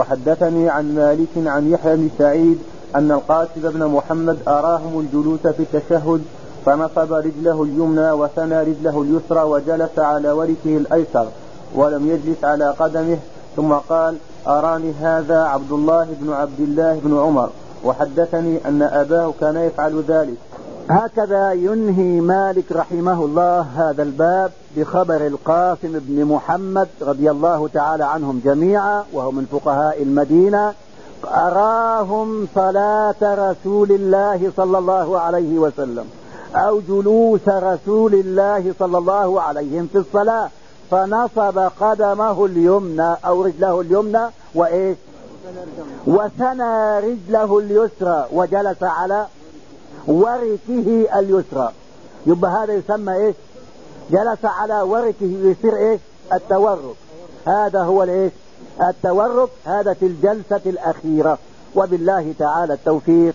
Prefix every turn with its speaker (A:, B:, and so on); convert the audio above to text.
A: وحدثني عن مالك عن يحيى بن سعيد أن القاسم بن محمد أراهم الجلوس في التشهد فنصب رجله اليمنى وثنى رجله اليسرى وجلس على وركه الأيسر ولم يجلس على قدمه ثم قال أراني هذا عبد الله بن عبد الله بن عمر وحدثني أن أباه كان يفعل ذلك.
B: هكذا ينهي مالك رحمه الله هذا الباب بخبر القاسم بن محمد رضي الله تعالى عنهم جميعا وهو من فقهاء المدينة. أراهم صلاة رسول الله صلى الله عليه وسلم أو جلوس رسول الله صلى الله عليه في الصلاة. فنصب قدمه اليمنى أو رجله اليمنى وإيش؟ وثنى رجله اليسرى وجلس على وركه اليسرى. يبقى هذا يسمى إيش؟ جلس على وركه يصير إيش؟ التورك هذا هو الإيش؟ التورك هذا في الجلسة الأخيرة. وبالله تعالى التوفيق.